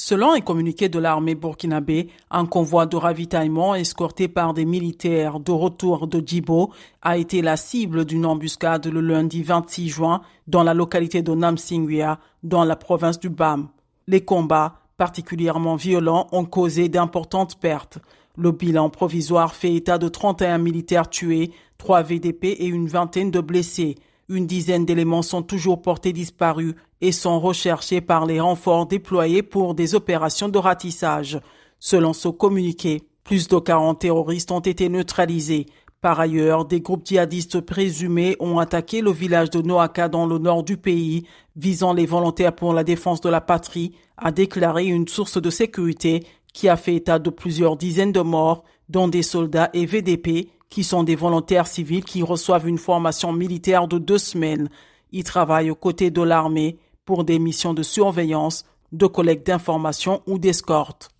Selon un communiqué de l'armée burkinabé, un convoi de ravitaillement escorté par des militaires de retour de Djibo a été la cible d'une embuscade le lundi 26 juin dans la localité de Namsingwea, dans la province du Bam. Les combats, particulièrement violents, ont causé d'importantes pertes. Le bilan provisoire fait état de 31 militaires tués, 3 VDP et une vingtaine de blessés. Une dizaine d'éléments sont toujours portés disparus et sont recherchés par les renforts déployés pour des opérations de ratissage. Selon ce communiqué, plus de 40 terroristes ont été neutralisés. Par ailleurs, des groupes djihadistes présumés ont attaqué le village de Noaka dans le nord du pays, visant les volontaires pour la défense de la patrie, a déclaré une source de sécurité qui a fait état de plusieurs dizaines de morts, dont des soldats et VDP qui sont des volontaires civils qui reçoivent une formation militaire de deux semaines. Ils travaillent aux côtés de l'armée pour des missions de surveillance, de collecte d'informations ou d'escorte.